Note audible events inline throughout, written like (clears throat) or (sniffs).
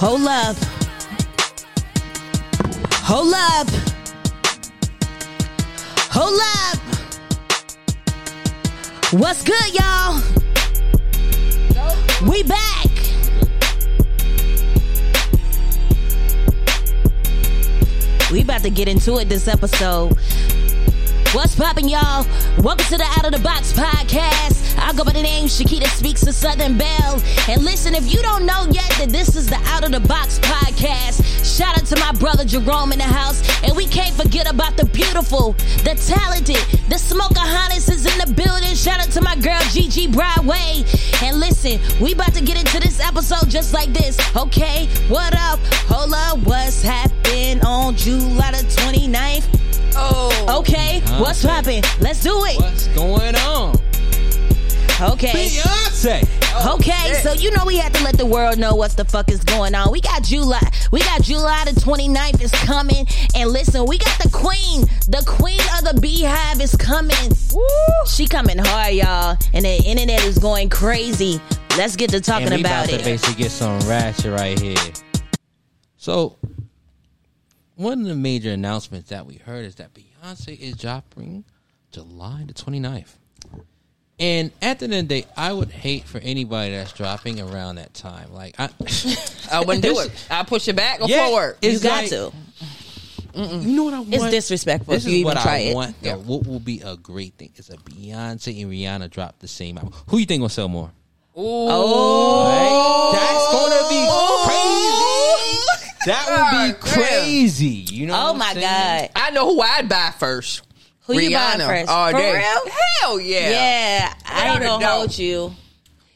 Hold up. Hold up. Hold up. What's good, y'all? We back. We about to get into it this episode. What's poppin', y'all? Welcome to the Out of the Box podcast. I go by the name Shakita Speaks of Southern Belle. And listen, if you don't know yet that this is the Out of the Box podcast, shout out to my brother Jerome in the house. And we can't forget about the beautiful, the talented, the Smokeaholics is in the building. Shout out to my girl Gigi Broadway. And listen, we about to get into this episode just like this. Okay, what up? Hold up, what's happening on July the 29th? Oh, Okay, what's poppin'? Let's do it. What's going on? Okay. Beyonce. Oh, okay, so you know we had to let the world know what the fuck is going on. We got July. We got July the 29th is coming. And listen, we got the queen. The queen of the Beyhive is coming. Woo! She coming hard, y'all. And the internet is going crazy. Let's get to talking about, about it. to basically get some ratchet right here. So, one of the major announcements that we heard is that Beyonce is dropping July the 29th. And at the end of the day, I would hate for anybody that's dropping around that time. Like, I, (laughs) I wouldn't do it. I push it back or Yeah, forward. you got like- to. you know what I want? It's disrespectful This if you is even what try I it. want. Though. What will be a great thing is a Beyonce and Rihanna drop the same album. Who you think will sell more? Oh. That's gonna be. That would be oh, crazy. You know? Oh what my saying? God. I know who I'd buy first. Who you buying Rihanna first? all For day. real? Hell yeah. Yeah, I ain't Without a gonna doubt. hold you.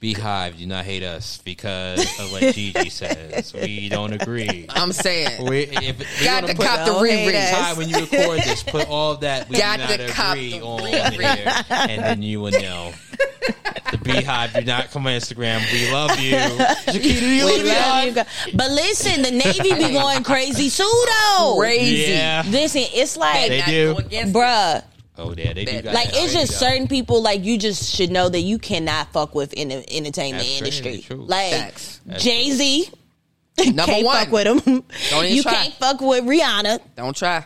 Beyhive, do not hate us because of what Gigi (laughs) says. We don't agree. I'm saying. We, if, we Got gonna to put cop the Don't hate Riri. us. time when you record this, put all that we Got do not to cop agree the on Riri. here, and then you will know. The Beyhive, do not come on Instagram. We love you. Shakita, do you We love love you. But listen, the Navy be (laughs) going crazy too, though. Crazy. Yeah. Listen, it's like, They do. bruh, Oh, yeah, they do. Like it's just job. certain people like you just should know that you cannot fuck with in the entertainment That's industry. true. Like Jay Z, (laughs) Number can't one. fuck with him. Don't even (laughs) you try. can't fuck with Rihanna. Don't try.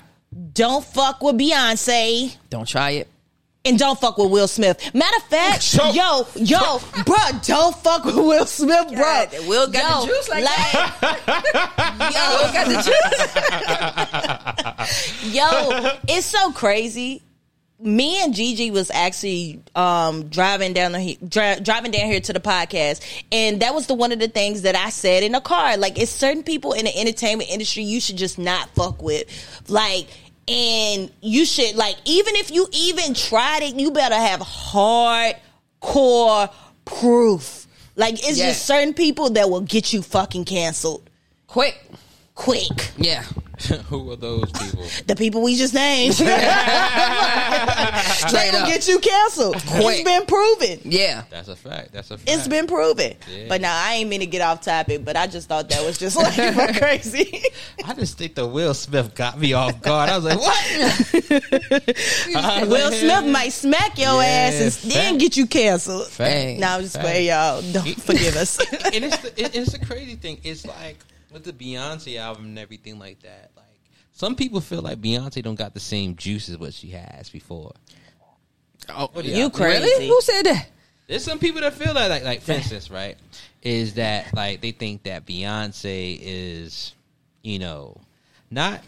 Don't fuck with Beyonce. Don't try it. And don't fuck with Will Smith. Matter of fact, (laughs) So- yo, yo, bruh, don't fuck with Will Smith, bruh. God, Will got Yo, the juice like, that. Will got the juice. Yo, it's so crazy. Me and Gigi was actually um, driving down the dri- driving down here to the podcast, and that was the one of the things that I said in the car. Like, it's certain people in the entertainment industry you should just not fuck with. Like, and you should like even if you even tried it, you better have hardcore proof. Like, it's Yeah. just certain people that will get you fucking canceled Quick. Quick. Yeah. (laughs) Who are those people? The people we just named. (laughs) (laughs) Straight they will get you canceled. It's been proven. Yeah. That's a fact. That's a fact. It's been proven. Yeah. But now I ain't mean to get off topic, but I just thought that was just like crazy. I just think the Will Smith got me off guard. I was like, what? Uh, will Smith might smack your Yeah, ass and then get you canceled. Hey. Now I'm just Fact. playing y'all. Don't forgive us. and it's the, it- it's a crazy thing. It's like with the Beyonce album and everything like that. Like some people feel like Beyonce don't got the same juice as what she has before. Oh, What You y'all- crazy. Really? Who said that? There's some people that feel that, like, like for instance, right, is that like they think that Beyonce is, you know, not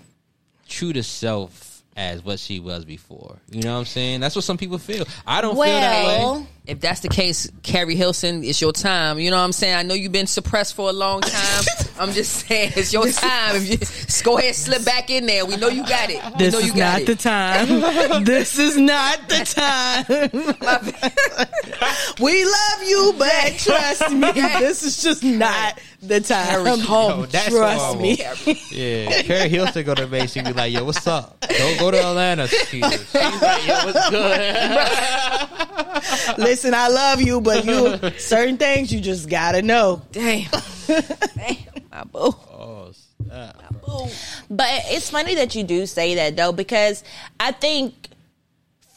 true to self as what she was before. You know what I'm saying? That's what some people feel. I don't feel that way. Well, If that's the case, Keri Hilson, it's your time. You know what I'm saying? I know you've been suppressed for a long time. (laughs) I'm just saying, it's your time. If you just go ahead, slip back in there. We know you got it. We this know you is got not the time. (laughs) this is not the time. we love you, but trust me, this is just not the time. Keri's home. Oh, Yo, that's Trust horrible. me. Yeah, Keri Hilson go to basically be like, "Yo, what's up? Don't go to Atlanta." She's, (laughs) she's like, "Yo, what's good?" Listen, I love you, but you (laughs) certain things you just gotta know. Damn. (laughs) Damn, my boo. oh, snap. My boo. But it's funny that you do say that though, because I think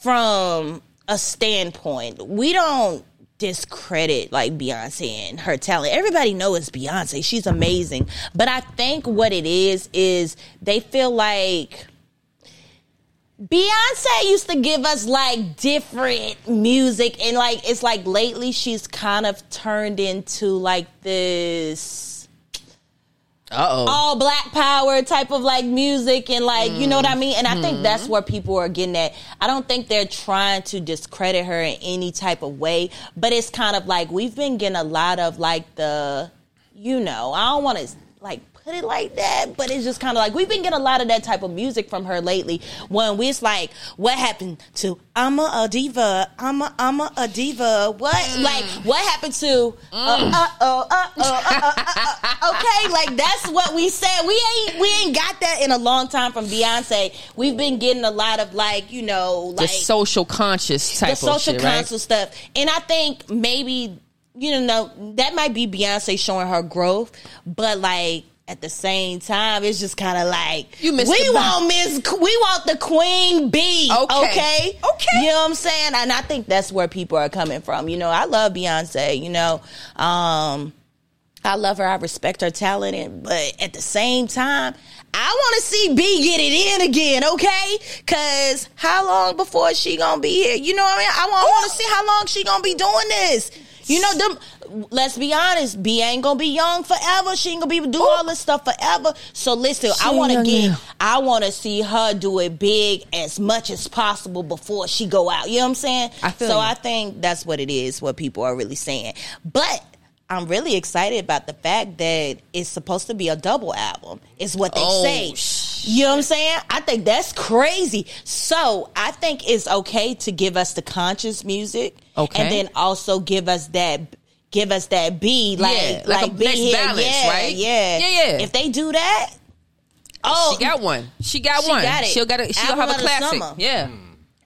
from a standpoint, we don't discredit like Beyonce and her talent. Everybody knows it's Beyonce. She's amazing. But I think what it is is they feel like Beyonce used to give us like different music and like it's like lately she's kind of turned into like this Uh oh. all black power type of like music and like you know what I mean and I think Mm-hmm. that's where people are getting at. I don't think they're trying to discredit her in any type of way, but it's kind of like we've been getting a lot of like the you know, I don't want to like put it like that, but it's just kind of like we've been getting a lot of that type of music from her lately. When we it's like, what happened to I'm a, a diva, I'm a I'm a, a diva. What Mm. like what happened to uh uh oh uh oh uh, uh, uh, uh, okay? Like that's what we said. We ain't we ain't got that in a long time from Beyonce. We've been getting a lot of like you know the like social conscious type the of social shit, right? stuff. And I think maybe you know that might be Beyonce showing her growth, but like at the same time, it's just kind of like You missed we want Miss, we want the Queen Bee. Okay. okay, Okay. You know what I'm saying? And I think that's where people are coming from. You know, I love Beyonce. You know, um, I love her. I respect her talent, and, but at the same time, I want to see B get it in again. Okay, because how long before she gonna be here? You know what I mean? I want to see how long she gonna be doing this. You know, them. Let's be honest. B ain't gonna be young forever. She ain't gonna be do all this stuff forever. So listen, I want to get. now. I want to see her do it big as much as possible before she go out. You know what I'm saying? I feel so. you. I think that's what it is. What people are really saying, but. I'm really excited about the fact that it's supposed to be a double album. Is what they Oh, say. shit. You know what I'm saying? I think that's crazy. So I think it's okay to give us the conscious music, Okay. and then also give us that. Give us that B, like Yeah, like like, a be next here, balance, yeah, right? Yeah, Yeah, yeah. If they do that, oh, She got one. She got She one. got it. She'll got it. She'll Album have a of classic. summer. Yeah.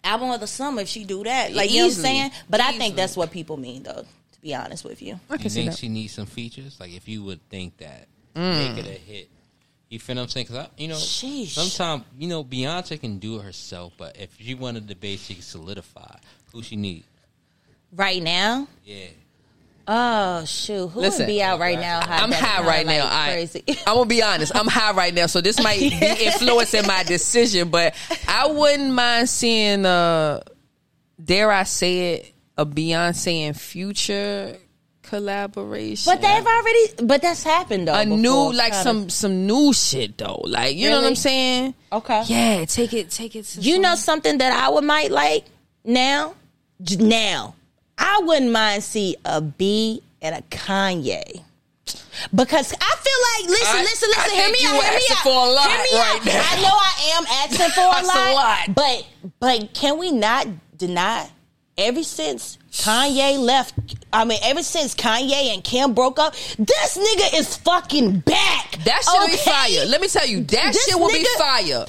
album of the summer if she do that. Like you know what I'm saying? But I think that's what people mean, though. To be honest with you, I You see think that. she needs some features? Like if you would think that Mm. make it a hit, you feel what I'm saying? Because you know, Sheesh. sometimes you know Beyonce can do it herself, but if she wanted to basically solidify who she need, right now. yeah, Oh shoot, who Listen, would be out right now? I'm that's high right now. like, I, crazy. (laughs) I'm gonna be honest. I'm high right now, so this might be (laughs) influencing my decision. But I wouldn't mind seeing, uh, dare I say it, a Beyonce and Future collaboration. But they've already. But that's happened though. a before, new, like kinda. some some new shit though. Like you know what I'm saying? Okay. Yeah, take it, take it. To You some- know something that I would might like now. Now, I wouldn't mind see a B and a Kanye. Because I feel like listen, I- listen, I listen. Hear think me out. Hear me out. for a lot hear me right out. now. I know I am asking for a (laughs) That's a lot, lot. but but can we not deny? Ever since Kanye left, I mean, ever since Kanye and Kim broke up, this nigga is fucking back. that shit will be fire. Let me tell you, that This shit will be fire.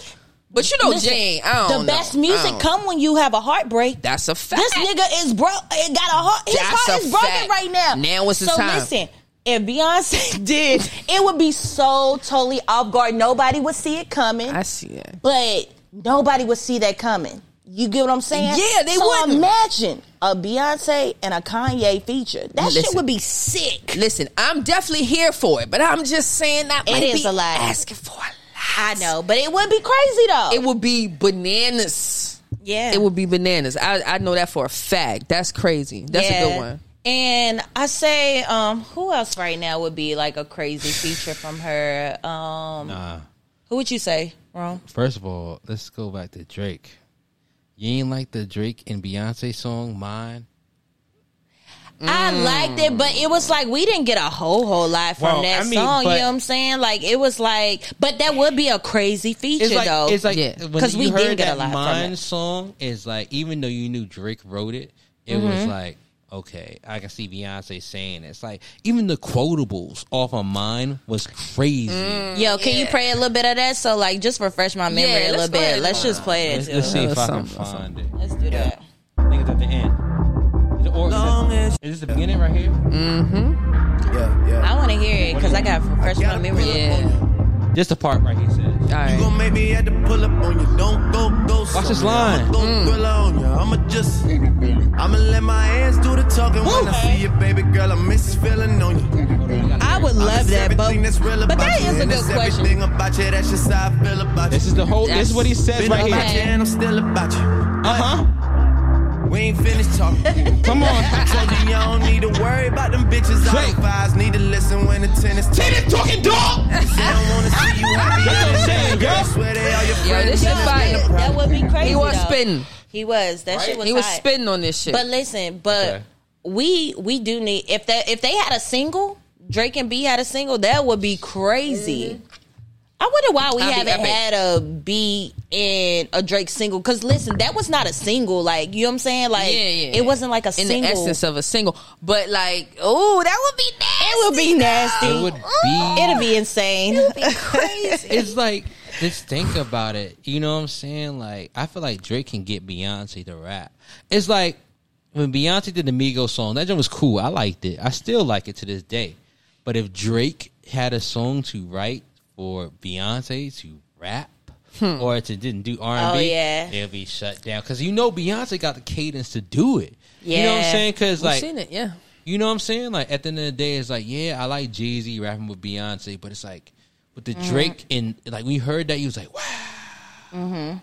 But you know, Listen, Jane, I don't the know. best music come when you have a heartbreak. That's a fact. This nigga is broke. It got a heart. His That's heart is broken fact. right now. Now is the so time. listen, if Beyonce (laughs) did, it would be so totally off guard. Nobody would see it coming. I see it. but nobody would see that coming. You get what I'm saying? Yeah, they so wouldn't. Imagine a Beyonce and a Kanye feature. That shit would be sick. Listen, I'm definitely here for it, but I'm just saying that It might is be a lot. asking for a lot. I know, but it would be crazy though. It would be bananas. yeah, It would be bananas. I I know that for a fact. That's crazy. That's a good one. And I say, um, who else right now would be like a crazy feature from her? Um, nah. who would you say, Ron? First of all, let's go back to Drake. You ain't like the Drake and Beyonce song, Mine. I liked it, but it was like we didn't get a whole whole lot from Well, that I mean, song. You know what I'm saying? Like it was like, but that would be a crazy feature It's like though. it's like Yeah. when 'Cause you we heard did get a that lot from it. song is like even though you knew Drake wrote it, it Mm-hmm. was like okay, I can see Beyonce saying it. It's like even the quotables off of Mine was crazy. Yo, can you play a little bit of that? So like, just refresh my memory Yeah, a little bit. Let's just play it. Let's, let's see if I can Something, find it. Let's do that. I think it's at the end. Is, it, or, is, it, is this the beginning right here? Yeah, yeah. I want to hear it because I got to refresh my memory. Yeah. Just the part right here says. All You right. gon' make me have to pull up on you. Don't go ghost. Watch this line. I'ma go Mm. thriller on. I'ma just. I'ma let my hands do the talking when I see you, baby girl. I miss feeling on you. I would love that, but, everything that's real but about that you, is a and good it's question. About you, that's just how I feel about you. This is the whole. This is what he says right here. you and I'm still about you. Uh huh. We ain't finished talking. (laughs) Come on. I told you you don't need to worry about them bitches. All Say. them fives need to listen when the tennis Tennis talking dog. They don't wanna see you (laughs) happy. That's what I'm saying, Girl. I swear they all your Yo, this shit fire. been a problem. that would be crazy. He was though. spitting. He was. That shit was. He was hot. spitting on this shit. But listen, but Okay. we we do need if that if they had a single, Drake and B had a single, that would be crazy. Mm-hmm. I wonder why we That'd haven't epic. had a B in a Drake single. Cause listen, that was not a single. Like you know what I'm saying? Like yeah, yeah. it wasn't like a in single. the essence of a single. But like, oh, that would be nasty. it would be nasty. It would be. It'd be insane. crazy. (laughs) It's like just think about it. You know what I'm saying? Like I feel like Drake can get Beyonce to rap. It's like when Beyonce did the Migos song, that joint was cool. I liked it. I still like it to this day. But if Drake had a song to write for Beyonce to rap or to didn't do R and Oh, B, yeah. it'll be shut down because you know Beyonce got the cadence to do it. You know what I'm saying? Because like seen it, yeah. you know what I'm saying? Like at the end of the day, it's like, yeah, I like Jay Z rapping with Beyonce, but it's like with the Drake and like we heard that he was like, wow. Mm-hmm.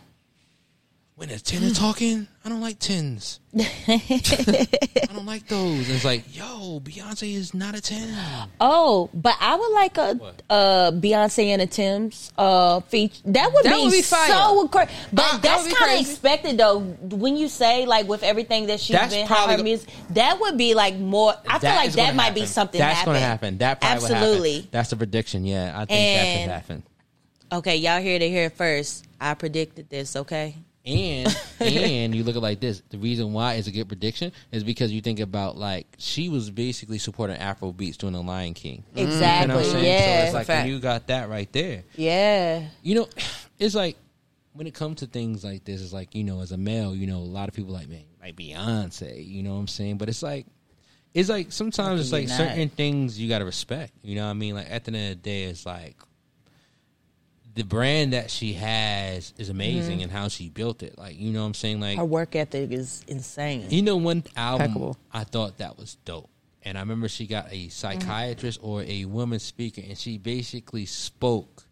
When there's ten talking, I don't like tens. (laughs) I don't like those. It's like, yo, Beyonce is not a ten. Oh, but I would like a What? uh Beyonce and a Tems uh feature. That would That be, would be fire. so crazy. But Uh, that's would be kind of expected though. When you say like with everything that she's That's been, how probably her music, that would be like more. I feel like that gonna might be something. That's happen. gonna happen. That probably would absolutely. happen. That's the prediction. Yeah, I think that And- could happen. Okay, y'all hear to hear it first. I predicted this. Okay. And (laughs) and you look at like this. The reason why it's a good prediction is because you think about like she was basically supporting Afro beats doing the Lion King. Exactly. You know what Exactly. I'm saying? So it's like Fact. when you got that right there. yeah. You know, (sniffs) it's like when it comes to things like this, it's like, you know, as a male, you know, a lot of people like, man, like Beyonce, you know what I'm saying? But it's like it's like sometimes it's like certain things you gotta respect. You know what I mean? Like at the end of the day, it's like the brand that she has is amazing and how she built it. Like, you know what I'm saying? Like Her work ethic is insane. you know, one album Impeccable. I thought that was dope, and I remember she got a psychiatrist or a woman speaker, and she basically spoke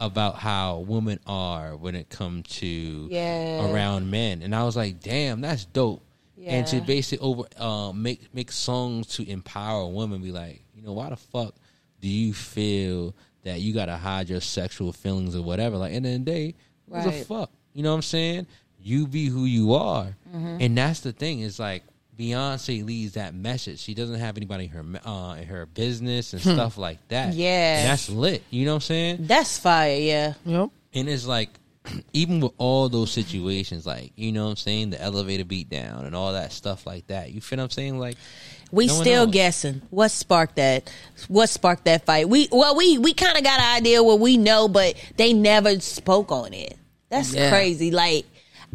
about how women are when it comes to Yeah. around men, and I was like, damn, that's dope. And to basically over uh, make make songs to empower women, be like, you know, why the fuck do you feel that you gotta hide your sexual feelings or whatever? Like, in the end of the day, what the Right. fuck? You know what I'm saying? You be who you are, Mm-hmm. and that's the thing. Is like Beyonce leads that message. She doesn't have anybody in her uh, in her business and stuff like that. Yeah, and that's lit. You know what I'm saying? That's fire. Yeah. Yep. And it's like, (clears throat) even with all those situations, like you know what I'm saying, the elevator beat down and all that stuff like that. You feel what I'm saying? Like, We No still guessing what sparked that. What sparked that fight? We well, we we kind of got an idea what we know, but they never spoke on it. That's Yeah. crazy. Like,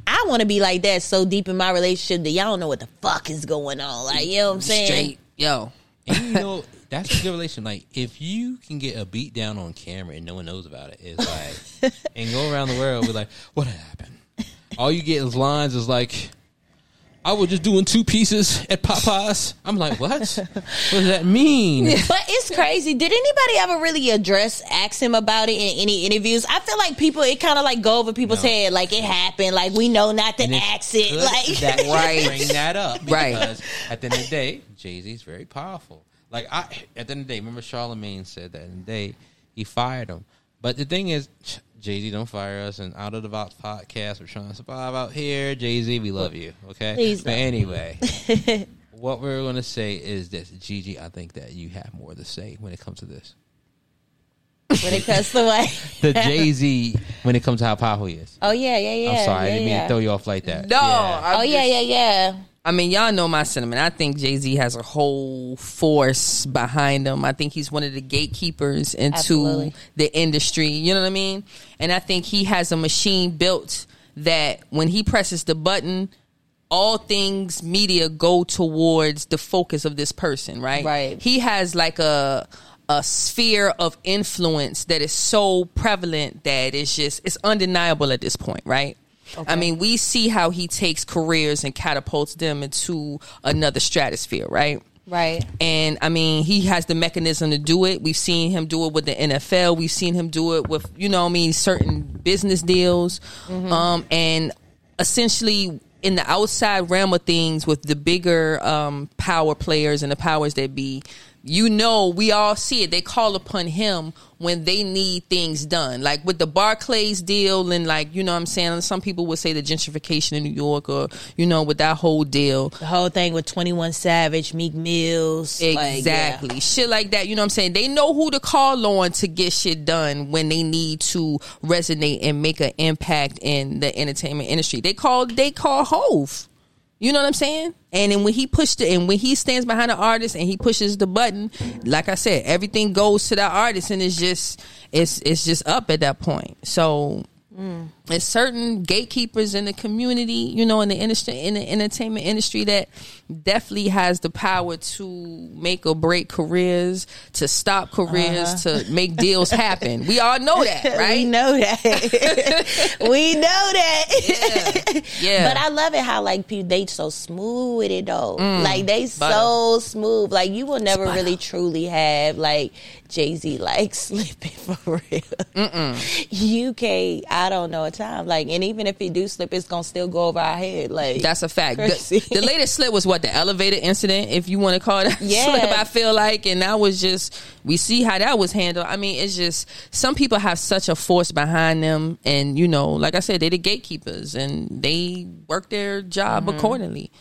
I want to be like that so deep in my relationship that y'all don't know what the fuck is going on. Like, you know what I'm saying? Straight. Yo. and you know, that's a good relation. Like, if you can get a beat down on camera and no one knows about it, it's like, (laughs) and go around the world, be like, what happened? All you get is lines is like. I was just doing two pieces at Popeyes. I'm like, what? what does that mean? (laughs) But it's crazy. Did anybody ever really address, ask him about it in any interviews? I feel like people, it kind of like go over people's No. head, like it happened, like we know not to ask it. Like, that Right. (laughs) bring that up Right. because at the end of the day, Jay Z is very powerful. Like I, at the end of the day, remember Charlemagne said that and the day he fired him. But the thing is, (sniffs) Jay Z don't fire us. And out of the box podcast, we're trying to survive out here. Jay Z, we love you. Okay, Please but anyway. (laughs) What we're gonna say is this, Gigi. I think that you have more to say when it comes to this. when it comes to (laughs) what? The Jay Z, when it comes to how powerful he is. Oh, yeah, yeah, yeah. I'm sorry, I didn't mean to throw you off like that. No. Yeah. I'm Oh, yeah, yeah, yeah. I mean, y'all know my sentiment. I think Jay Z has a whole force behind him. I think he's one of the gatekeepers into Absolutely. the industry. You know what I mean? And I think he has a machine built that when he presses the button, all things media go towards the focus of this person, right? Right. He has like a a sphere of influence that is so prevalent that it's just it's undeniable at this point, right? I mean, we see how he takes careers and catapults them into another stratosphere, right? Right. And I mean, he has the mechanism to do it. We've seen him do it with the NFL. We've seen him do it with, you know, I mean, certain business deals. Um, and essentially, in the outside realm of things, with the bigger um, power players and the powers that be, you know, we all see it. They call upon him when they need things done. Like with the Barclays deal, and like, you know what I'm saying? Some people would say the gentrification in New York, or, you know, with that whole deal. The whole thing with Twenty One Savage, Meek Mills, like, yeah. Exactly. Shit like that. You know what I'm saying? They know who to call on to get shit done when they need to resonate and make an impact in the entertainment industry. They call they call Hove. You know what I'm saying? And then when he pushed it and when he stands behind the artist and he pushes the button, like I said, everything goes to that artist and it's just it's it's just up at that point. So mm. There's certain gatekeepers in the community, you know, in the industry, in the entertainment industry, that definitely has the power to make or break careers, to stop careers, uh-huh. to make deals happen. We all know that, (laughs) right? (laughs) We know that. we know that. Yeah. But I love it how like people they so smooth with it though. Mm, like they so smooth. Like you will never really truly have like Jay Z like (laughs) slipping for real. You can't. I don't know a time like, and even if he do slip, it's gonna still go over our head. Like That's a fact. The, the latest slip was what the elevator incident, if you want to call it Yeah. (laughs) slip. I feel like, and that was just we see how that was handled. I mean, it's just some people have such a force behind them, and you know, like I said, they're the gatekeepers, and they work their job Mm-hmm. accordingly.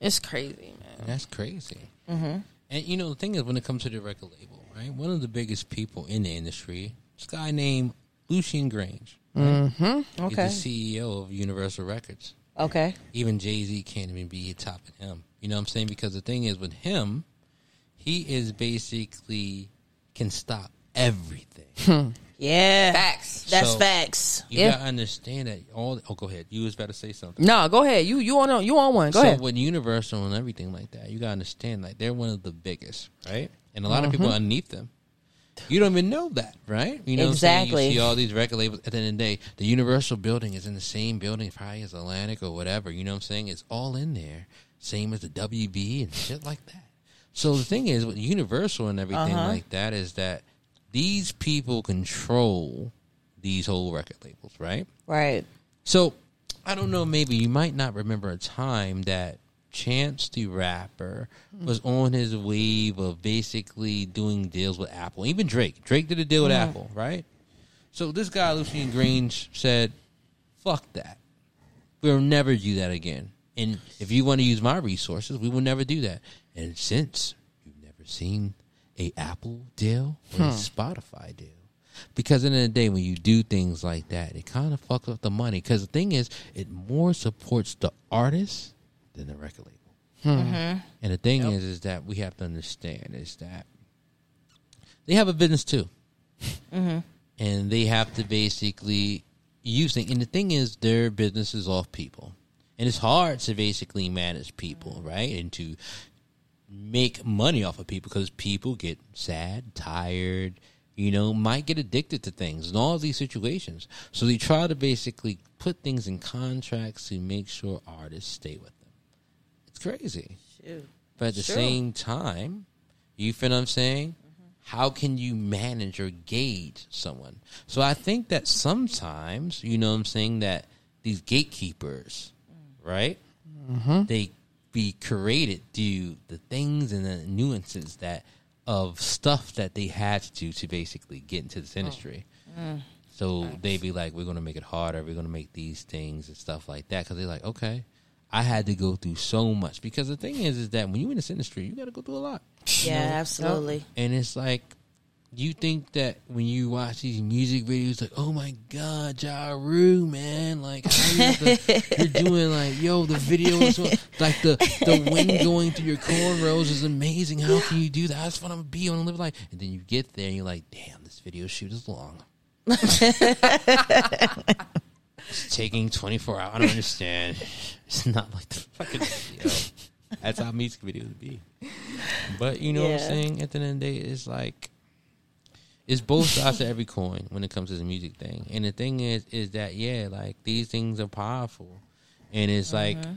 It's crazy, man. That's crazy. And you know the thing is, when it comes to the record label, right? One of the biggest people in the industry, this guy named Lucian Grainge. Mm-hmm. Okay. He's the CEO of Universal Records. okay, Even Jay Z can't even be topping him. You know what I'm saying? Because the thing is, with him, he is basically can stop everything. yeah, Facts. That's So- facts. You Yeah. gotta understand that all. Oh, go ahead. You was about to say something. No, go ahead. You you on you on one. Go so ahead. with Universal and everything like that, you gotta understand like they're one of the biggest, right? And a lot of Mm-hmm. people underneath them. You don't even know that, right? You know Exactly. You see all these record labels at the end of the day, the Universal building is in the same building probably as Atlantic or whatever, you know what I'm saying? It's all in there. Same as the WB and shit like that. So the thing is with Universal and everything Uh-huh. like that is that these people control these whole record labels, right? Right. So I don't know. Maybe you might not remember a time that Chance the rapper was on his wave of basically doing deals with Apple. Even Drake. Drake did a deal with Apple, right? So this guy Lucian Grainge said, "Fuck that. We'll never do that again. And if you want to use my resources, we will never do that." And since you've never seen a Apple deal or a Spotify deal, because in the, end of the day, when you do things like that, it kind of fucks up the money. Because the thing is, it more supports the artist than the record label. Hmm. Mm-hmm. And the thing is, is that we have to understand is that they have a business too, (laughs) mm-hmm. and they have to basically use things. And the thing is, their business is off people, and it's hard to basically manage people, right? And to make money off of people because people get sad, tired, you know, might get addicted to things and all these situations. So they try to basically put things in contracts to make sure artists stay with them. It's crazy. But at the same time, you feel what I'm saying? How can you manage or gauge someone? So I think that sometimes, you know what I'm saying, that these gatekeepers, right? Mm-hmm. They be created through the things and the nuances that of stuff that they had to do to basically get into this industry. So they be like, we're going to make it harder. We're going to make these things and stuff like that. Because they're like, okay, I had to go through so much. Because the thing is, is that when you're in this industry, you got to go through a lot. Yeah, absolutely. And it's like, you think that when you watch these music videos, like, oh my God, Ja Rule, man, like, how you to, (laughs) you're doing like, yo, the video is so, like the the wind going through your cornrows is amazing. How can you do that? That's what I'm gonna be on live like. And then you get there and you're like, damn, this video shoot is long. (laughs) (laughs) it's taking 24 hours. I don't understand. (laughs) It's not like the fucking video. That's how music videos be. But you know what I'm saying? At the end of the day, it's like it's both sides to every coin when it comes to the music thing. And the thing is, is that yeah, like these things are powerful, and it's like mm-hmm.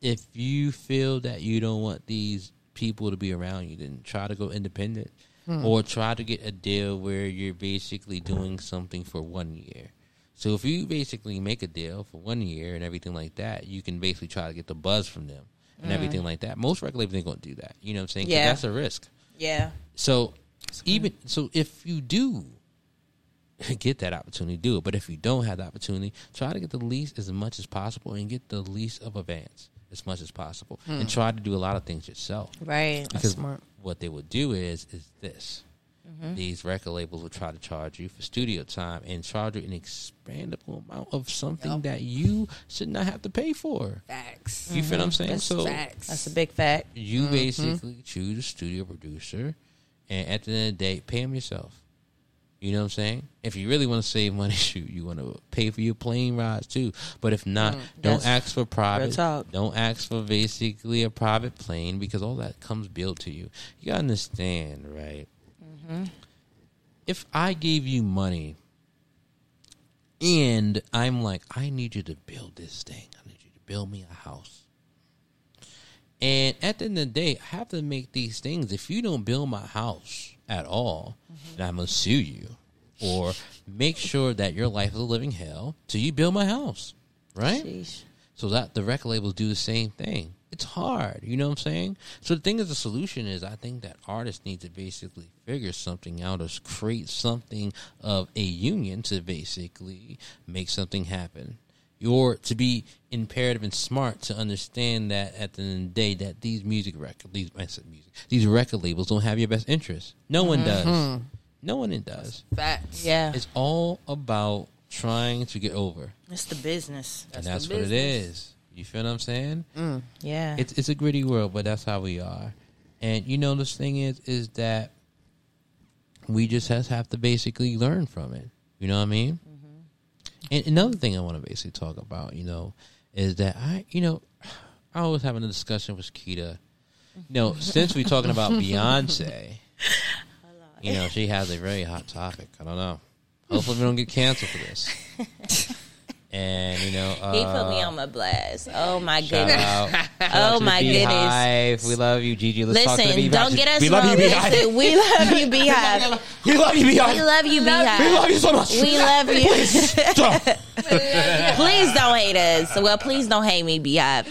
if you feel that you don't want these people to be around you, then try to go independent, hmm. or try to get a deal where you're basically doing something for one year. So if you basically make a deal for one year and everything like that, you can basically try to get the buzz from them and mm-hmm. everything like that. Most labels ain't gonna do that. You know what I'm saying? Yeah. that's a risk. Yeah. So even so, if you do (laughs) get that opportunity, do it. But if you don't have the opportunity, try to get the least as much as possible and get the least of advance as much as possible, and hmm. try to do a lot of things yourself. Right. Because smart. what they would do is is this. Mm-hmm. These record labels will try to charge you for studio time and charge you an expandable amount of something that you should not have to pay for. Facts. You feel what I'm saying? That's so facts. That's a big fact. you mm-hmm. basically choose a studio producer, and at the end of the day, pay them yourself. You know what I'm saying? If you really want to save money, (laughs) shoot, you want to pay for your plane rides too. But if not, mm. don't ask for private. talk. Don't ask for basically a private plane because all that comes built to you. You gotta understand, right? Mm-hmm. If I gave you money and I'm like, I need you to build this thing. I need you to build me a house. And at the end of the day, I have to make these things. If you don't build my house at all, mm-hmm. then I'm gonna sue you, or make sure that your life is a living hell till you build my house, right? Sheesh. So that the record labels do the same thing. It's hard, you know what I'm saying? So the thing is, the solution is, I think that artists need to basically figure something out or create something of a union to basically make something happen. Or to be imperative and smart to understand that at the end of the day, that these music record, these I said music, these record labels don't have your best interest. No one mm-hmm. does. No one does. Facts. Yeah. It's all about trying to get over, It's the business. and the that's what it business. is. You feel what I'm saying? Mm. Yeah. it's it's a gritty world, but that's how we are. And you know, this thing is is that we just has have to basically learn from it. You know what I mean? Mm-hmm. And another thing I want to basically talk about, you know, is that I, you know, I was having a discussion with Keita. You know, (laughs) since we're talking about Beyonce, you know, she has a very hot topic. I don't know. Hopefully, we don't get canceled for this. (laughs) And you know, uh, he put me on my blast. Oh my Shout goodness. out. Shout out Oh to the my goodness. Beyhive. We love you, Gigi. Let's talk to the Listen, don't get us We love wrong. you, Listen, we love you, Beyhive. (laughs) We love you, Beyhive. We love you, Beyhive. We love you so much. We love you. Stop. (laughs) please don't hate us. Well, please don't hate me, Beyhive.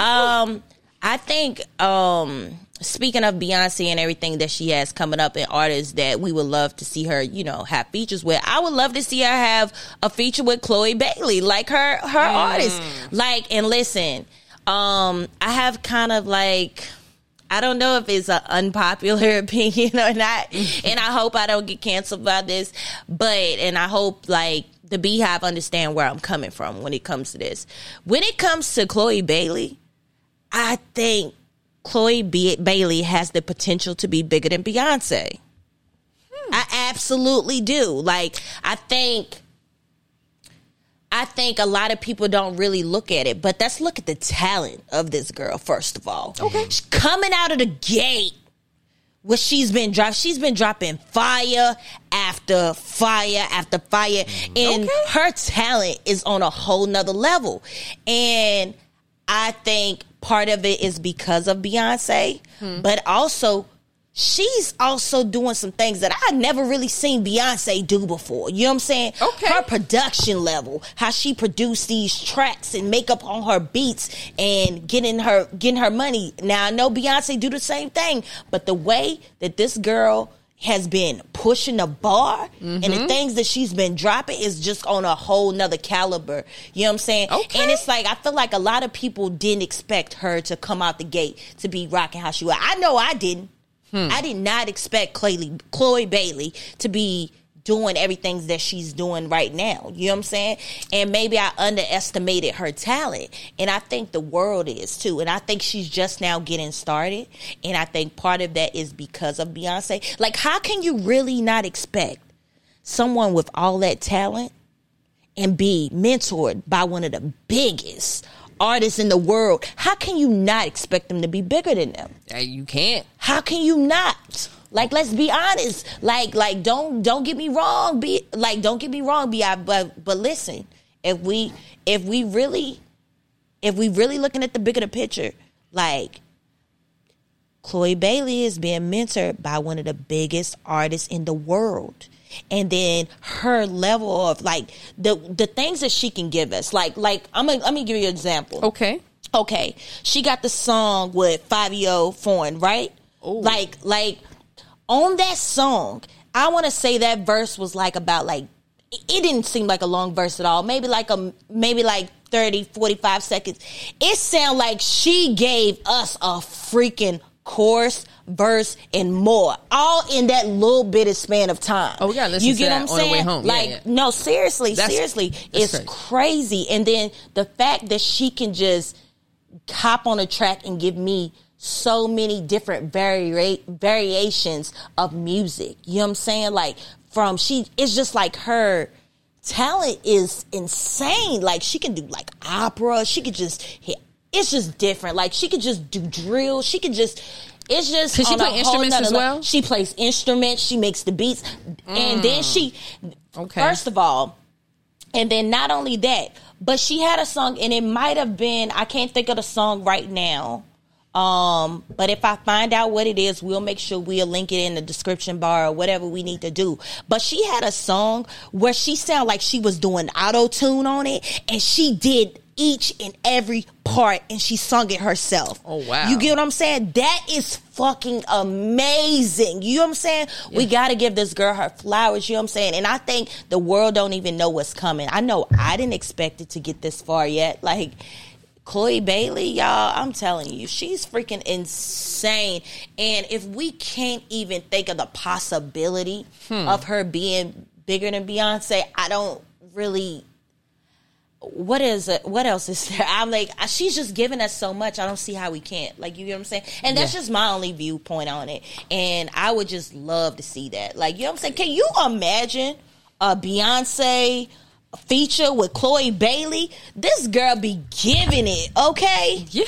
Um, I think um speaking of Beyonce and everything that she has coming up and artists that we would love to see her, you know, have features with. I would love to see her have a feature with Chloe Bailey, like her her artist. Like and listen, um, I have kind of like I don't know if it's an unpopular (laughs) opinion or not, and I hope I don't get canceled by this. But and I hope like the Beyhive understand where I'm coming from when it comes to this. When it comes to Chloe Bailey, I think Chloe B- Bailey has the potential to be bigger than Beyonce. Hmm. I absolutely do. Like I think I think a lot of people don't really look at it, but let's look at the talent of this girl first of all. Okay. She's coming out of the gate what she's been dropping. She's been dropping fire after fire after fire. Mm-hmm. And her talent is on a whole nother level. And I think part of it is because of Beyonce, hmm. but also she's also doing some things that I never really seen Beyonce do before. You know what I'm saying? Okay. Her production level, how she produced these tracks and make up on her beats and getting her getting her money. Now I know Beyonce do the same thing, but the way that this girl has been pushing the bar and the mm-hmm. things that she's been dropping is just on a whole nother caliber. You know what I'm saying? Okay. And it's like I feel like a lot of people didn't expect her to come out the gate to be rocking how she was. I know I didn't. Hmm. I did not expect Chloe, Chloe Bailey to be doing everything that she's doing right now. You know what I'm saying? And maybe I underestimated her talent. And I think the world is too. And I think she's just now getting started. And I think part of that is because of Beyonce. Like, how can you really not expect someone with all that talent and be mentored by one of the biggest artists in the world. How can you not expect them to be bigger than them? You can't. How can you not? Like, let's be honest. Like, like don't don't get me wrong. Be like, don't get me wrong. Be but but listen, if we if we really if we really looking at the bigger the picture, like Chloe Bailey is being mentored by one of the biggest artists in the world. And then her level of like the the things that she can give us, like like I'm gonna let me give you an example. Okay. Okay, she got the song with Fabio Foreign, right? Like like on that song, I want to say that verse was like about like it didn't seem like a long verse at all. Maybe like a maybe like 30 45 seconds. It sounded like she gave us a freaking chorus, verse and more all in that little bit of span of time. Oh, we gotta listen you to get what I'm on the way saying? home. Yeah, Like yeah. no, seriously, That's- seriously, that's it's crazy. crazy. And then the fact that she can just hop on a track and give me so many different vari- variations of music. You know what I'm saying? Like from she it's just like her talent is insane. Like she can do like opera, she could just hit it's just different. Like she could just do drill, she could just it's just Can she on a play instruments as well? She plays instruments, she makes the beats, and then mm. she Okay. first of all, and then not only that, but she had a song, and it might have been I can't think of the song right now. Um, but if I find out what it is, we'll make sure we'll link it in the description bar or whatever we need to do. But she had a song where she sounded like she was doing auto tune on it, and she did each and every part, and she sung it herself. Oh, wow. You get what I'm saying? That is fucking amazing. You know what I'm saying? We got to give this girl her flowers. You know what I'm saying? And I think the world don't even know what's coming. I know I didn't expect it to get this far yet. Like Chloe Bailey, y'all, I'm telling you, she's freaking insane. And if we can't even think of the possibility hmm. of her being bigger than Beyonce, I don't really what is it? What else is (laughs) there? I'm like, she's just giving us so much. I don't see how we can't. Like, you get what I'm saying? And that's Yeah. just my only viewpoint on it. And I would just love to see that. Like, you know what I'm saying? Can you imagine a Beyonce feature with Chloe Bailey? This girl be giving it, okay? Yeah.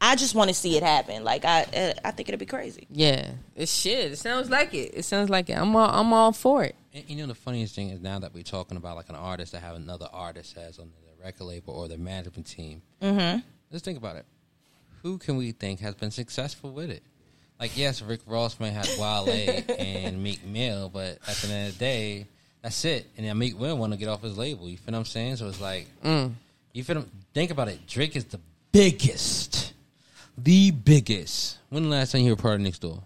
I just want to see it happen. Like, I, uh, I think it'll be crazy. Yeah. It's shit. It sounds like it. It sounds like it. I'm all I'm all for it. And, you know the funniest thing is now that we're talking about like an artist that have another artist as on the record label or the management team. Mm-hmm. Let's think about it. Who can we think has been successful with it? Like yes, Rick Ross may have Wale (laughs) and Meek Mill, but at the end of the day, that's it. And then Meek Mill want to get off his label. You feel what I'm saying? So it's like you feel. Think about it. Drake is the biggest, the biggest. When the last time you heard PartyNextDoor,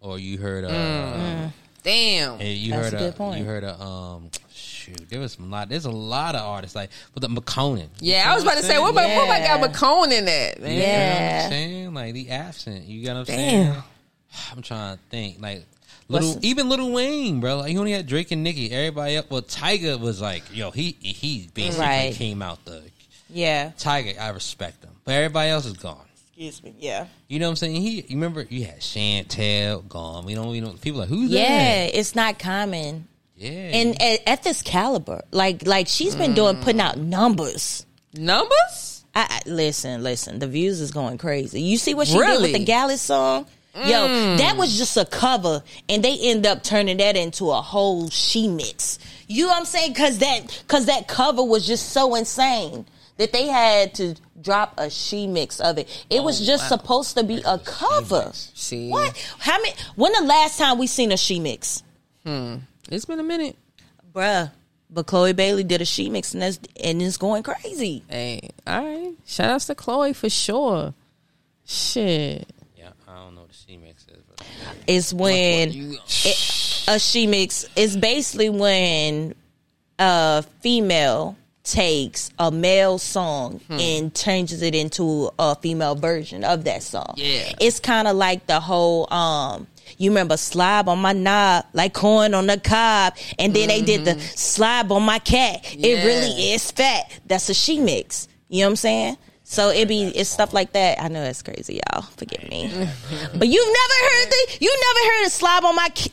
or you heard? Uh, Damn. Hey, you That's heard a a, good point. you heard a um shoot. There was some lot. There's a lot of artists like with the McConan. Yeah, I was about to say, what about, what about Yeah. got McCone in that? Man? You know what Yeah. I'm saying? Like the absent. You got what I'm Damn. saying? (sighs) I'm trying to think. Like little, Listen. even Lil Wayne, bro. Like he only had Drake and Nicki. Everybody else. Well, Tyga was like, yo, he he basically Right. came out the Yeah. Tyga. I respect him, but everybody else is gone. Excuse me. Yeah. You know what I'm saying? He, you remember you had Chantel gone. We don't, we don't. People like who's that? Yeah. that? It's not common. Yeah, and at, at this caliber, like like she's been doing putting out numbers. Numbers? I, I listen, listen. The views is going crazy. You see what she did Really? with the Gallus song? Yo, that was just a cover, and they end up turning that into a whole she mix. You know what I'm saying? Because that because that cover was just so insane that they had to drop a she mix of it. It was just supposed to be a cover. See? What? How many? When the last time we seen a she mix? Hmm. It's been a minute. bruh. But Chloe Bailey did a she mix and that's and it's going crazy. Hey, all right. Shout outs to Chloe for sure. Shit. Yeah. I don't know what the C mix is, but It's when You- it, a she mix is basically when a female takes a male song and changes it into a female version of that song. Yeah. It's kind of like the whole um you remember slob on my knob like corn on the cob and then they did the slob on my cat. It really is fat. That's a she mix. You know what I'm saying? So it be it's stuff like that. I know it's crazy, y'all. Forgive me. (laughs) but you've never heard the you never heard a slob on my ki-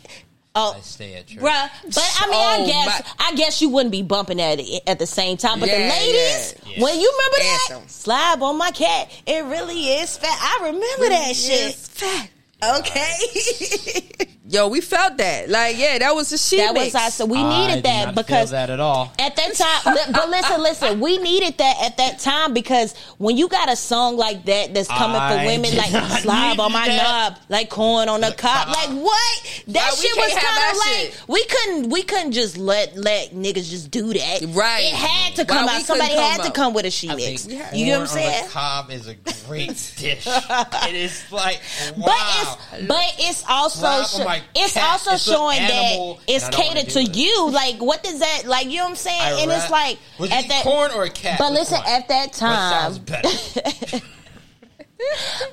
Oh, I stay at church. Bruh, but I mean, I Oh, guess my- I guess you wouldn't be bumping at it at the same time. But the Yeah, ladies, yeah. when you remember that, Anthem. slab on my cat, it really is fat. I remember that shit. fat. Okay, (laughs) Yo, we felt that. Like, yeah, that was the shit. that mix. was us. So we needed did that not because feel that at all. at that time, li- but listen, listen, we needed that at that time because when you got a song like that that's coming I for women, like not slob on my that. knob, like corn on the cob, cob. like what? That Why shit was kind of like shit? we couldn't we couldn't just let let niggas just do that. Right. It had to come we out. Somebody come had to come with a she I mix. think You know what I'm corn saying? On the cob is a great (laughs) dish. it is like wow. But it's but it's also Slap sho- it's cat. also It's an showing animal, that it's and I don't wanna catered to it. you. Like what does that like? You know what I'm saying? I and it's like Would you at eat that corn or a cat? But listen, one? at that time, (laughs) (laughs)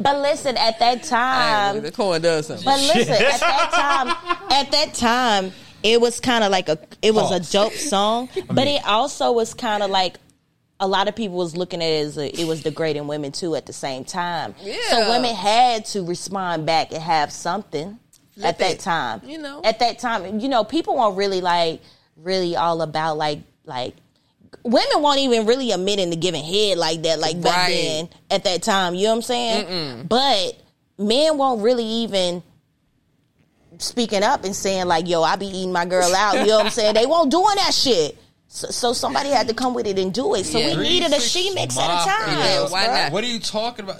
but listen, at that time, the corn does something. but listen, at that time, at that time, it was kind of like a, it was Pause. a dope song, but it also was kind of like a lot of people was looking at it as a, it was degrading women too at the same time. So women had to respond back and have something at that it, time. you know. at that time, you know, people weren't really like really all about like like women won't even really admit into giving head like that, like back Right. then at that time. You know what I'm saying? But men won't really even speaking up and saying like, "Yo, I be eating my girl out." You know what I'm saying? They won't doing that shit. So, so somebody had to come with it and do it. So Yeah. we needed a she mix at a time. Yeah, why not? What are you talking about?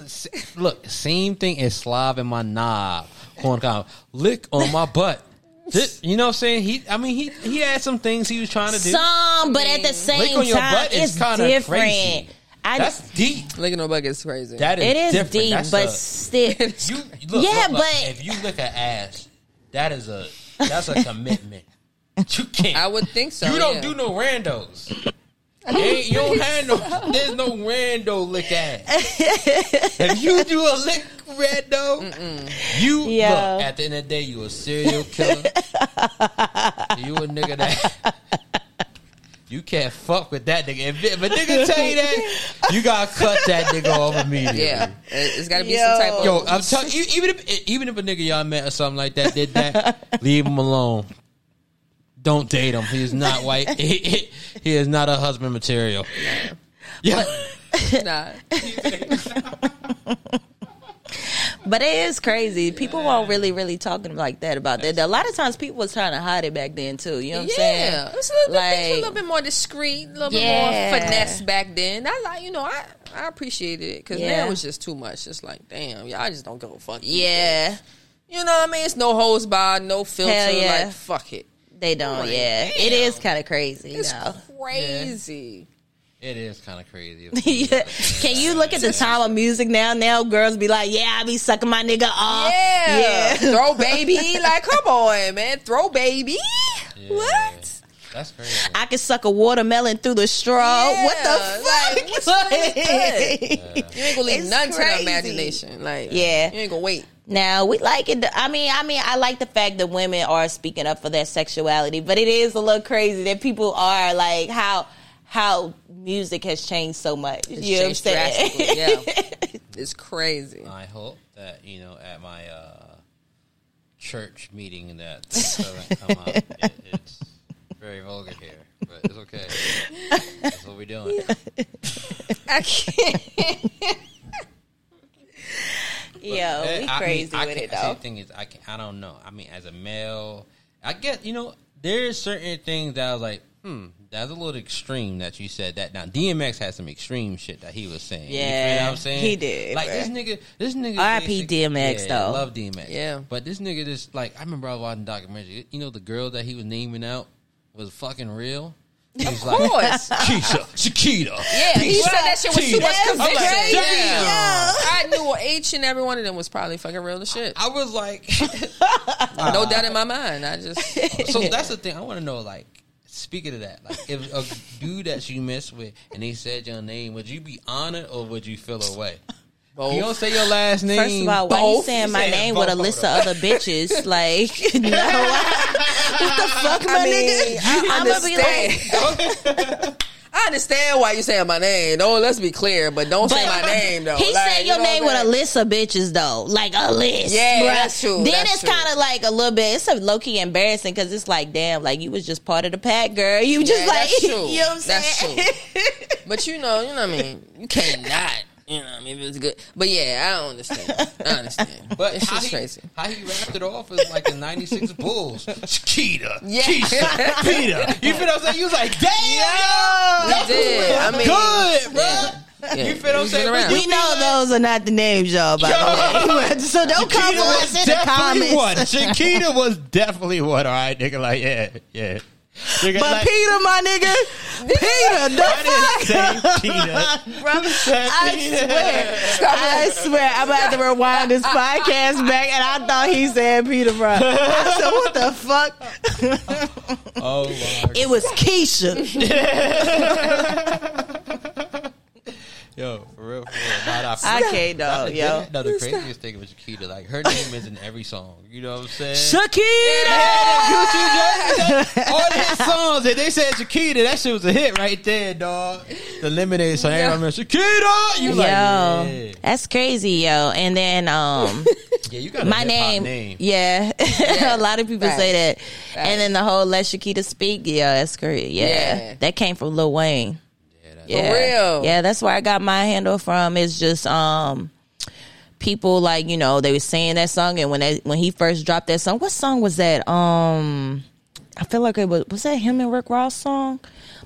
Look, same thing as Slav in my knob. Corn cob. Lick on my butt. This- you know what I'm saying? He I mean he he had some things he was trying to do. Some, but at the same Lick on your time, butt is it's kinda different. crazy. I That's deep. Licking no bucket is crazy. That is it is different. deep, That's but a- still, (laughs) you look, Yeah, look, look, but- if you lick an ass, that is a that's a (laughs) commitment. You can't. I would think so. You don't yeah. do no randos. You, ain't- you don't have no. There's no rando lick ass. (laughs) if you do a lick rando, you Yo. look. At the end of the day, you a serial killer. (laughs) you a nigga that. You can't fuck with that nigga. If, if a nigga tell you that, you gotta cut that nigga off immediately. Yeah, It- it's got to be Yo. some type of. Yo, I'm telling you, even if even if a nigga y'all met or something like that did that, (laughs) leave him alone. Don't date him. He is not white. (laughs) He, he, he is not a husband material. Yeah, nah. (laughs) but it is crazy. People weren't really, really talking like that about that. A lot of times, people was trying to hide it back then too. You know what I'm saying? Yeah, it's a little, bit, a little bit more discreet, a little Yeah. bit more finesse back then. I like, you know, I I appreciate it because Yeah. now it's just too much. It's like, damn, y'all just don't give a fuck. Yeah, you know what I mean? It's no hose bar, no filter. Yeah. Like, fuck it. They don't. Like, yeah, damn. it is kind of crazy. It's though. crazy. it is kind of crazy. (laughs) Yeah. Can you look at the time of music now? Now girls be like, "Yeah, I be sucking my nigga off." Yeah. yeah. throw baby. (laughs) Like, come on, man, throw baby. Yeah. What? That's crazy. I can suck a watermelon through the straw. Yeah, what the like, fuck? (laughs) what's really (laughs) good? You ain't gonna leave It's none to crazy. the imagination. Like, Yeah. you ain't gonna wait. Now we like it. I mean, I mean, I like the fact that women are speaking up for their sexuality, but it is a little crazy that people are like how how music has changed so much. It's you know what I'm saying? (laughs) Yeah, it's crazy. I hope that you know at my uh, church meeting that doesn't come out. It, it's very vulgar here, but it's okay. That's what we're doing. (laughs) I can't. Yo, Eh, we I crazy mean, with it though. The thing is, I can, I don't know. I mean, as a male, I get you know there's certain things that I was like, hmm, that's a little extreme that you said that. Now DMX had some extreme shit that he was saying. you Yeah, feel what I'm saying he did, Like bruh. this nigga, this nigga. R.I.P. DMX yeah, though. Love DMX. Yeah. but this nigga just like I remember I was watching documentary. You know the girl that he was naming out was fucking real. He was Of course. (laughs) Keisha, Shakita. Yeah, he said that shit with too much That's conviction. crazy. Yeah. I knew each and every one of them was probably fucking real as shit. I was like, (laughs) No doubt in my mind. I just (laughs) so that's the thing. I want to know, like, speaking of that, like, if a dude that you mess with and they said your name, would you be honored or would you feel away? both. You don't say your last name. First of all, why you both. saying You my saying name with a both. list of other bitches? Like, no, what the fuck, my I mean, nigga? I be like, understand. (laughs) I understand why you saying my name. Don't let's be clear, but don't say my uh, name though. He Like, said you your know name with a list of bitches though, like a list. Yeah, that's true, Then that's it's kind of like a little bit. It's a low key embarrassing because it's like, damn, like you was just part of the pack, girl. You just Yeah, like, that's (laughs) true. you know what I'm That's saying? But you know, you know what I mean. You can't not. You know, what I mean, it was good. But yeah, I don't understand. I understand. (laughs) But it's how just he, crazy. how he wrapped it off is like the '96 Bulls. Chiquita, Yeah. Keisha, Peter. You feel what I'm saying? You was like, damn, He yo, did. I mean, good, bro. yeah. You feel what I'm saying? around. We know those are not the names, y'all. By the way, (laughs) so don't come for us in the definitely comments. one. (laughs) Chiquita was definitely one. All right, nigga. Like, yeah, yeah. Nigga, But like, Peter, my nigga, (laughs) Peter, the I didn't fuck. say Peter. (laughs) Bro, I Peter. swear, I swear, I'm about to rewind this podcast back, and I thought he said Peter, bro. I said, what the fuck? Oh, my It was Keisha. (laughs) Yo, for real, for real. Nah, nah, for I real. can't, Nah, dog, yo. No, the craziest thing was Chiquita. Like, her name is in every song. You know what I'm saying? Shakira. All the hit songs that they said Chiquita, that shit was a hit right there, dog. The Lemonade song, everyone remember Chiquita. You Yo, like, yeah, that's crazy, yo. And then, um, (laughs) yeah, you got my name, name. yeah, (laughs) a lot of people say that. Facts. And then the whole "Let Shakita Speak," yeah, that's great. Yeah, Yeah. that came from Lil Wayne. Yeah, that's- Yeah. real? Yeah, that's where I got my handle from. It's just um people like, you know, they were saying that song and when they when he first dropped that song, what song was that? Um I feel like it was was that him and Rick Ross song?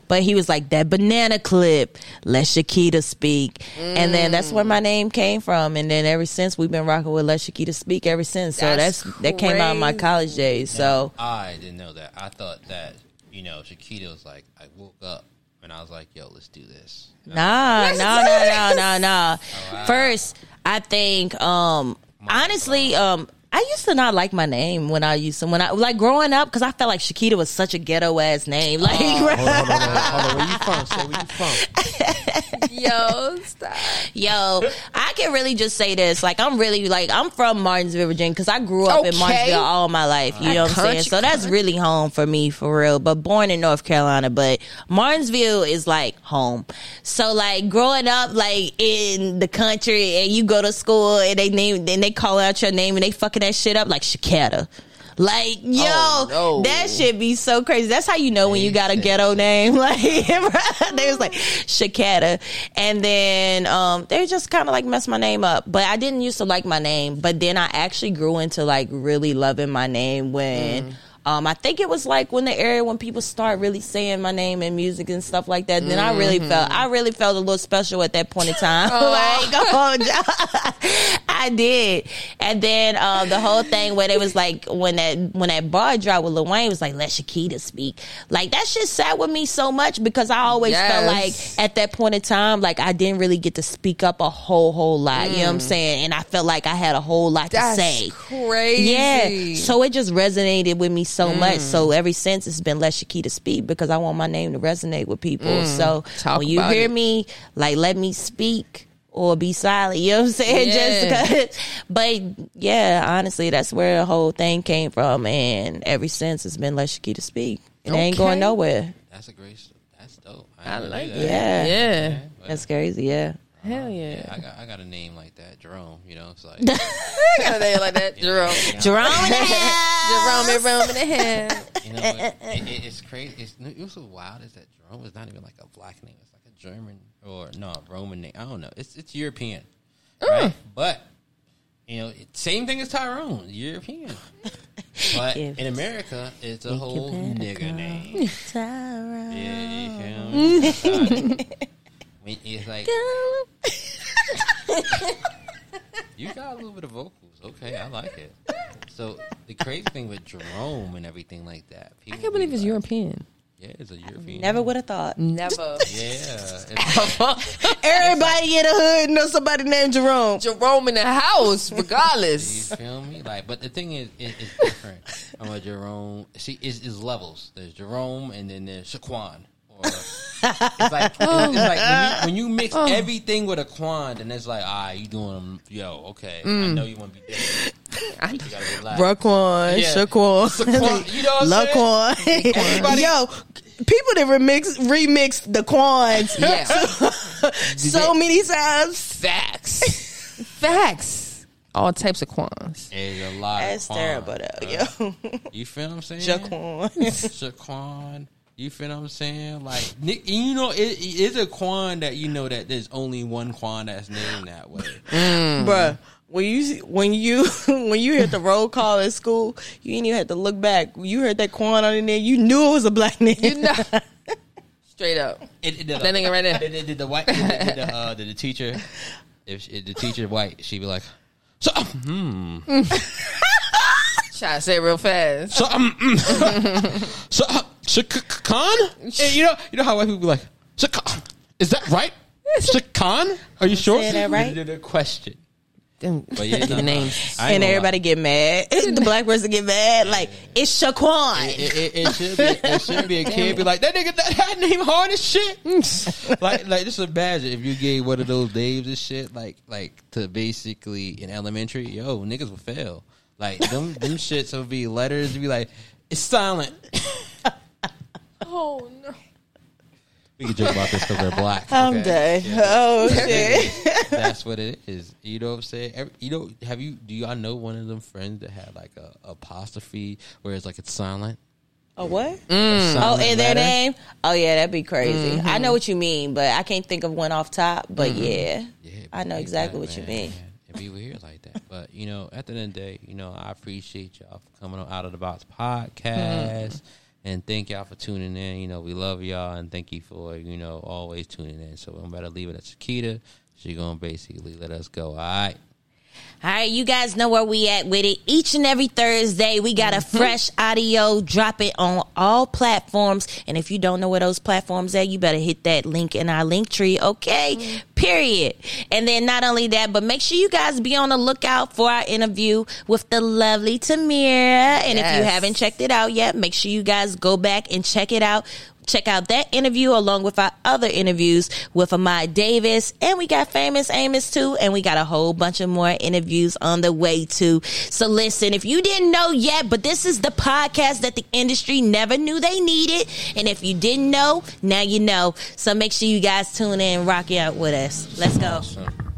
But he was like that banana clip, let Shakita speak. And then that's where my name came from. And then ever since we've been rocking with Let Shakita Speak ever since. So That's that's, that came out of my college days. So I didn't know that. I thought that, you know, Chiquita was like, I woke up and I was like, yo, let's do this. Nah, no, no, no, no, no. wow. First, I think, um, honestly, um, I used to not like my name when I used to when I like growing up because I felt like Shakita was such a ghetto ass name. Like, Hold hold on, hold on, (laughs) hold on. Where you from? Say where you from. Yo, stop. yo, I can really just say this. Like, I'm really like I'm from Martinsville, Virginia, because I grew up in Martinsville all my life. You know what I'm saying? So that's really home for me, for real. But born in North Carolina, but Martinsville is like home. So like growing up like in the country, and you go to school and they name and they call out your name and they fucking that shit up like Shaketta. Like yo, Oh, no. that should be so crazy. That's how you know when you got a ghetto name. (laughs) Like they was like Shaketta, and then um, they just kind of like messed my name up. But I didn't used to like my name, but then I actually grew into like really loving my name when. Um, I think it was like when the area when people start really saying my name in music and stuff like that. Then I really felt I really felt a little special at that point in time. (laughs) Oh. (laughs) like, (laughs) oh, I did. And then um, the whole thing where they was like when that when that bar dropped with Lil Wayne was like let Shakita speak. Like that shit sat with me so much because I always felt like at that point in time like I didn't really get to speak up a whole whole lot. You know what I'm saying? And I felt like I had a whole lot That's to say. crazy. Yeah. So it just resonated with me so mm. much. So ever since it's been let Shakita to speak because I want my name to resonate with people. Mm. So Talk when you hear it. me, like let me speak or be silent. You know what I'm saying? (laughs) Yeah. Just because. But yeah, honestly, that's where the whole thing came from. And ever since it's been let Shakita to speak. It ain't going nowhere. That's a great, st- that's dope. I never like knew it. Yeah. Yeah. That's crazy. Yeah. Hell Yeah, yeah. I got I got a name like that, Jerome. You know, it's like (laughs) I got a name like that. Jerome. Jerome in the (laughs) house. Jerome, Jerome in the (laughs) head. you know, it, it, it- it's crazy. It's it was so wild is that Jerome is not even like a black name. It's like a German or no Roman name. I don't know. It's it's European, right? But you know, it, same thing as Tyrone, European. But If in America, it's a whole nigga name. Tyrone. Yeah, you feel me? When it's like (laughs) you got a little bit of vocals. Okay, I like it. So the crazy thing with Jerome and everything like that, I can't believe be it's like, European. Yeah, it's a European. Never would have thought. Never. (laughs) Yeah, it's, (laughs) Everybody in the hood knows somebody named Jerome. Jerome in the house, regardless. you feel me? Like, but the thing is, it, it's different. I'm a Jerome. See, it's, it's levels. There's Jerome, and then there's Shaquan. It's like, (laughs) it's, like when, you, when you mix everything with a Quan, and it's like, ah, you doing? Yo, okay, I know you want to be different. I- relax. Raquan, Yeah. Shaquan, Shaquan, you know what I'm Laquan. Everybody- Yo, people that remix remix the Quans Yeah. (laughs) so many times. Facts. (laughs) Facts. All types of quans. It's a lot That's terrible though, yo. You feel what I'm saying? Jaquan. Shaquan. You feel what I'm saying? Like, Nick, you know, it's a Quan that you know that there's only one Quan that's named that way. Bruh, when you when you (laughs) when you heard the roll call at school, you didn't even have to look back. You heard that Quan on in there, you knew it was a black name. You know. (laughs) Straight up. It, it, That nigga right there. Did, did, did the white, did, did the, uh, did the teacher, if, if the teacher white, she'd be like, so, um, (laughs) Try to say it real fast. so, um, mm, so, uh, Shakan? And eh, you know, you know how white people be like, Shakan, is that right? Shakan? Are you sure? Say that right? Did a question. Them But yeah, (laughs) no, the names. I and gonna everybody get mad. (laughs) the black person get mad. Like it's Shaquan. lie. It, it, it should be. It should be a kid be like that nigga that had name hard as shit. (laughs) like, like just imagine if you gave one of those names and shit, like, like to basically in elementary, yo, niggas would fail. Like them, them shits would be letters. Be like, it's silent. Oh no. We can joke about this because we're black. I'm okay? done. Oh shit. (laughs) That's what it is. You know what I'm saying? Every, you know, have you? Do y'all know one of them friends that had like a apostrophe where it's like it's silent? A what? A mm. Oh, in their letter? name? Oh yeah, that'd be crazy. I mm-hmm. know what you mean, but I can't think of one off top. But mm-hmm. yeah, Yeah, I know exactly that, what you mean. man. It'd be weird like that. But, you know, at the end of the day, you know, I appreciate y'all for coming on Out of the Box (laughs) hmm. podcast. And thank y'all for tuning in. You know, we love y'all and thank you for, you know, always tuning in. So I'm about to leave it at Shakita. She's going to basically let us go. All right. All right, you guys know where we at with it. Each and every Thursday, we got a mm-hmm. fresh audio. Drop it on all platforms. And if you don't know where those platforms are, you better hit that link in our Linktree, okay? Mm-hmm. Period. And then not only that, but make sure you guys be on the lookout for our interview with the lovely Tamira. And if you haven't checked it out yet, make sure you guys go back and check it out. Check out that interview along with our other interviews with Ahmad Davis. And we got Famous Amos too. And we got a whole bunch of more interviews on the way too. So listen, if you didn't know yet, but this is the podcast that the industry never knew they needed. And if you didn't know, now you know. So make sure you guys tune in and rock out with us. Let's go. Awesome.